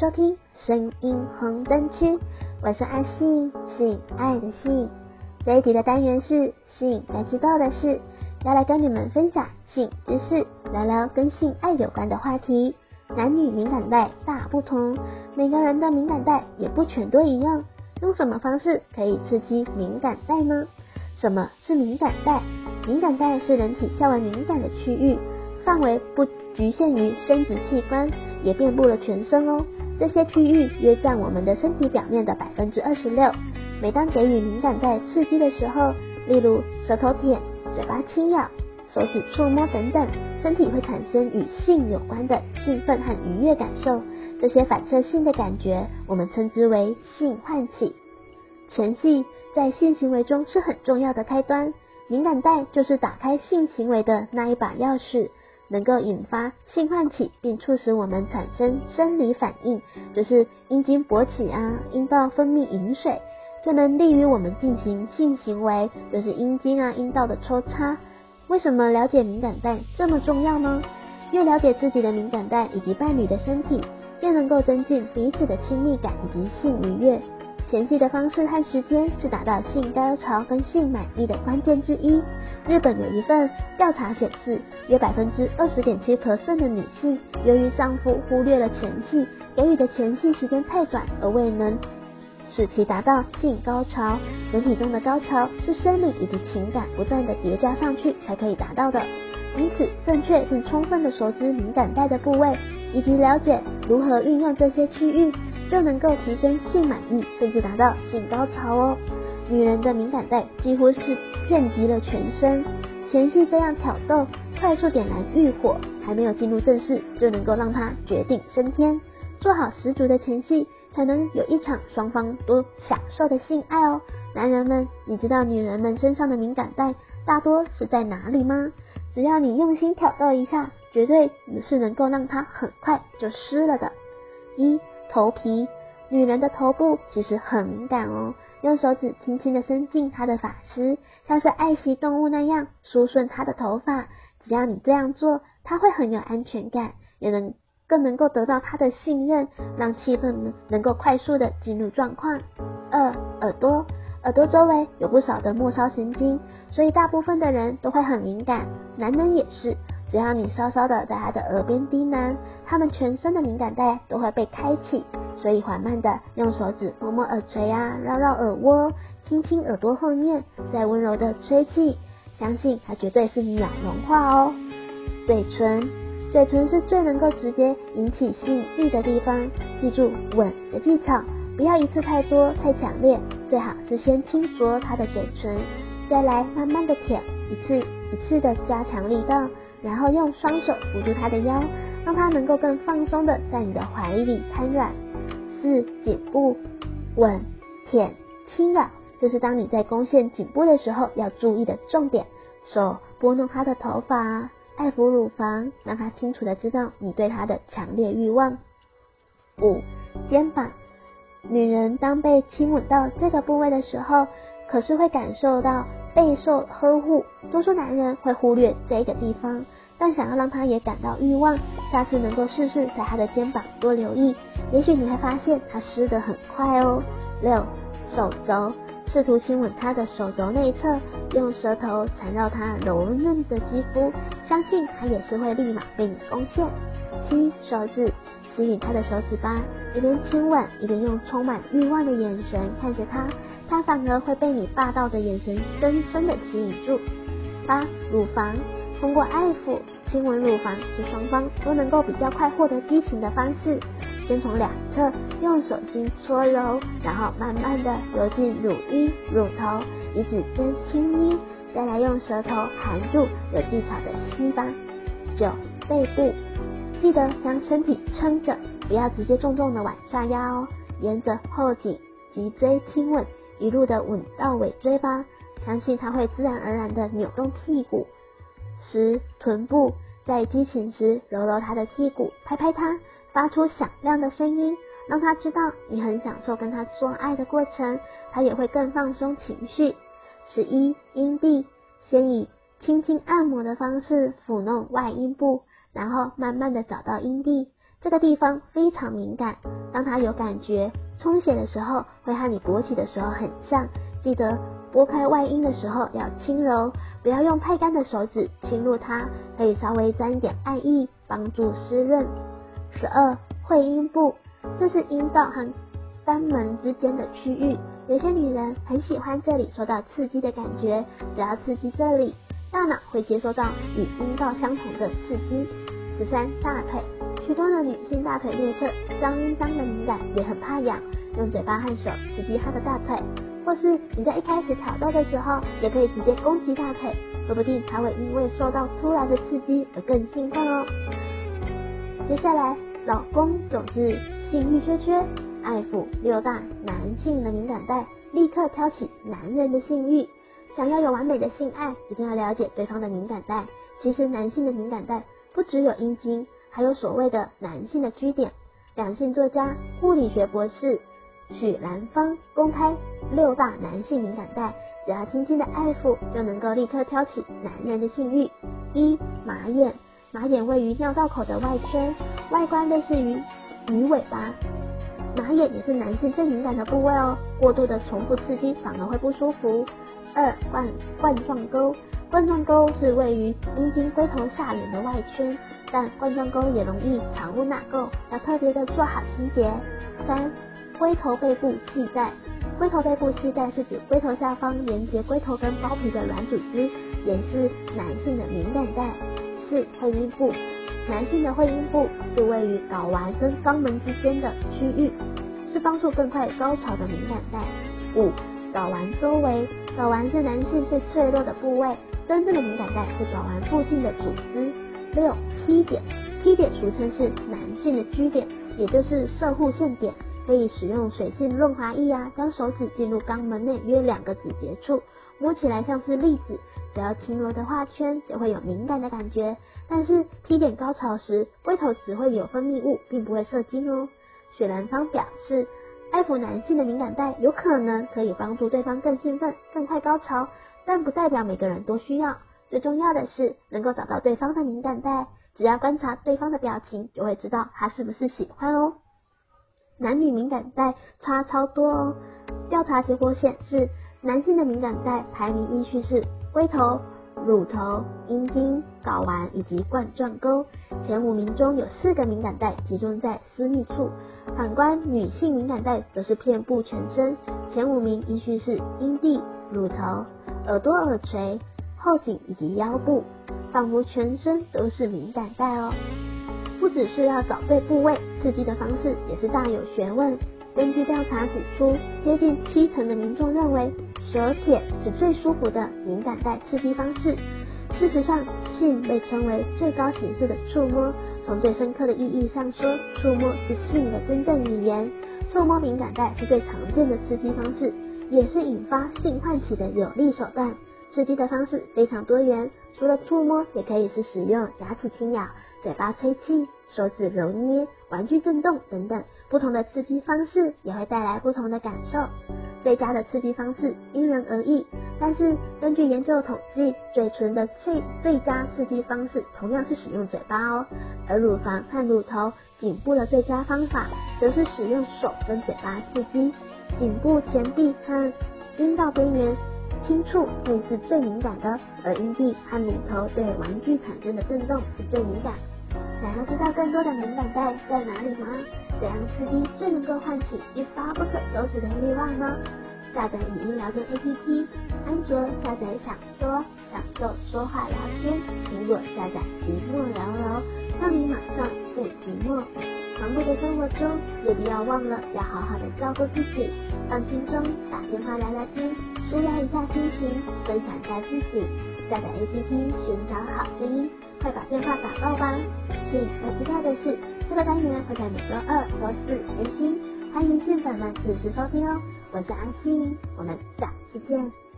收听声音红灯区，我是阿信，性爱的性。这一集的单元是性该知道的事，要来跟你们分享性知识，聊聊跟性爱有关的话题。男女敏感带大不同，每个人的敏感带也不全都一样。用什么方式可以刺激敏感带呢？什么是敏感带？敏感带是人体较为敏感的区域，范围不局限于生殖器官。也遍布了全身哦，这些区域约占我们的身体表面的百分之二十六。每当给予敏感带刺激的时候，例如舌头舔、嘴巴轻咬、手指触摸等等，身体会产生与性有关的兴奋和愉悦感受。这些反射性的感觉，我们称之为性唤起。前戏在性行为中是很重要的开端，敏感带就是打开性行为的那一把钥匙。能够引发性唤起，并促使我们产生生理反应，就是阴茎勃起啊，阴道分泌淫水，就能利于我们进行性行为，就是阴茎啊、阴道的抽插。为什么了解敏感带这么重要呢？越了解自己的敏感带以及伴侣的身体，便能够增进彼此的亲密感以及性愉悦。前戏的方式和时间是达到性高潮跟性满意的关键之一。日本有一份调查显示，约百分之二十点七 percent 的女性，由于丈夫忽略了前戏，给予的前戏时间太短，而未能使其达到性高潮。人体中的高潮是生理以及情感不断的叠加上去才可以达到的。因此，正确并充分的熟知敏感带的部位，以及了解如何运用这些区域，就能够提升性满意，甚至达到性高潮哦。女人的敏感带几乎是遍及了全身，前戏这样挑逗，快速点燃欲火，还没有进入正式，就能够让她绝顶升天。做好十足的前戏，才能有一场双方都享受的性爱哦。男人们，你知道女人们身上的敏感带大多是在哪里吗？只要你用心挑逗一下，绝对是能够让她很快就湿了的。一、头皮，女人的头部其实很敏感哦。用手指轻轻地伸进她的发丝，像是爱惜动物那样梳顺她的头发。只要你这样做，她会很有安全感，也能更能够得到她的信任，让气氛能能够快速地进入状况。二、耳朵，耳朵周围有不少的末梢神经，所以大部分的人都会很敏感，男人也是。只要你稍稍的在他的耳边低喃，他们全身的敏感带都会被开启。所以缓慢的用手指摸摸耳垂啊，绕绕耳窝，轻轻耳朵后面，再温柔的吹气，相信它绝对是秒融化哦。嘴唇，嘴唇是最能够直接引起性欲的地方，记住吻的技巧，不要一次太多太强烈，最好是先轻啄他的嘴唇，再来慢慢的舔，一次一次的加强力道，然后用双手扶住他的腰，让他能够更放松的在你的怀里瘫软。四、颈部吻、舔、轻咬，这是当你在攻陷颈部的时候要注意的重点。手拨弄他的头发，爱抚乳房，让他清楚的知道你对他的强烈欲望。五、肩膀，女人当被亲吻到这个部位的时候，可是会感受到备受呵护。多数男人会忽略这个地方。但想要让他也感到欲望，下次能够试试在他的肩膀多留意，也许你会发现他湿得很快哦。六，手肘，试图亲吻他的手肘内侧，用舌头缠绕他柔嫩的肌肤，相信他也是会立马被你攻陷。七，手指，吸引他的手指吧，一边亲吻一边用充满欲望的眼神看着他，他反而会被你霸道的眼神深深的吸引住。八，乳房。通过爱抚、亲吻乳房，使双方都能够比较快获得激情的方式。先从两侧用手心搓揉，然后慢慢的揉进乳晕、乳头，以指尖轻捏，再来用舌头含住，有技巧的吸吧。九、背部，记得将身体撑着，不要直接重重的往下压哦。沿着后颈、脊椎亲吻，一路的吻到尾椎吧，相信它会自然而然的扭动屁股。十、臀部，在激情时揉揉他的屁股，拍拍他，发出响亮的声音，让他知道你很享受跟他做爱的过程，他也会更放松情绪。十一、阴蒂，先以轻轻按摩的方式抚弄外阴部，然后慢慢的找到阴蒂，这个地方非常敏感，当他有感觉充血的时候，会和你勃起的时候很像。记得拨开外阴的时候要轻柔，不要用太干的手指侵入它，可以稍微沾一点爱意，帮助湿润。十二，会阴部，这是阴道和肛门之间的区域，有些女人很喜欢这里受到刺激的感觉，只要刺激这里，大脑会接收到与阴道相同的刺激。十三，大腿，许多的女性大腿内侧相当的敏感，也很怕痒，用嘴巴和手刺激她的大腿。或是你在一开始挑逗的时候，也可以直接攻击大腿，说不定她会因为受到突然的刺激而更兴奋哦。接下来，老公总是性欲缺缺，爱抚六大男性的敏感带，立刻挑起男人的性欲。想要有完美的性爱，一定要了解对方的敏感带。其实男性的敏感带不只有阴茎，还有所谓的男性的 G 点。两性作家、物理学博士。许兰芳公开六大男性敏感带，只要轻轻的爱抚，就能够立刻挑起男人的性欲。一、马眼，马眼位于尿道口的外圈，外观类似于鱼尾巴。马眼也是男性最敏感的部位哦，过度的重复刺激反而会不舒服。二、冠冠状沟，冠状沟是位于阴茎龟头下缘的外圈，但冠状沟也容易藏污纳垢，要特别的做好清洁。三。龟头背部系带，龟头背部系带是指龟头下方连接龟头跟包皮的软组织，也是男性的敏感带。四、会阴部，男性的会阴部是位于睾丸跟肛门之间的区域，是帮助更快高潮的敏感带。五、睾丸周围，睾丸是男性最脆弱的部位，真正的敏感带是睾丸附近的组织。六、P 点，P 点俗称是男性的 G 点，也就是射护腺点。可以使用水性润滑液啊，将手指进入肛门内约两个指节处，摸起来像是栗子，只要轻柔的画圈就会有敏感的感觉。但是 P 点高潮时，龟头只会有分泌物，并不会射精哦。许蓝方表示，爱抚男性的敏感带有可能可以帮助对方更兴奋、更快高潮，但不代表每个人都需要。最重要的是能够找到对方的敏感带，只要观察对方的表情，就会知道他是不是喜欢哦。男女敏感带差超多哦。调查结果显示，男性的敏感带排名依序是龟头、乳头、阴茎、睾丸以及冠状沟。前五名中有四个敏感带集中在私密处。反观女性敏感带则是遍布全身，前五名依序是阴蒂、乳头、耳朵、耳垂、后颈以及腰部，仿佛全身都是敏感带哦。不只是要找对部位，刺激的方式也是大有学问。根据调查指出，接近七成的民众认为舌舔是最舒服的敏感带刺激方式。事实上，性被称为最高形式的触摸。从最深刻的意义上说，触摸是性的真正语言。触摸敏感带是最常见的刺激方式，也是引发性唤起的有力手段。刺激的方式非常多元，除了触摸，也可以是使用牙齿轻咬。嘴巴吹气、手指揉捏、玩具震动等等，不同的刺激方式也会带来不同的感受。最佳的刺激方式因人而异，但是根据研究统计，嘴唇的最最佳刺激方式同样是使用嘴巴哦。而乳房和乳头、颈部的最佳方法则是使用手跟嘴巴刺激。颈部前臂和阴道边缘轻触会是最敏感的，而阴蒂和乳头对玩具产生的震动是最敏感。想要知道更多的敏感带在哪里吗？怎样刺激最能够唤起一发不可收拾的欲望呢？下载语音聊天 APP，安卓下载想说，享受说话聊天；苹果下载寂寞聊聊，让你马上不寂寞。忙碌的生活中，也不要忘了要好好的照顾自己，放轻松，打电话聊聊天，舒压一下心情，分享一下自己。下载 APP，寻找好声音，快把电话打爆吧！性该知道的是，这个单元会在每周二、周四更新，欢迎性粉们准时收听哦。我是阿信，我们下期见。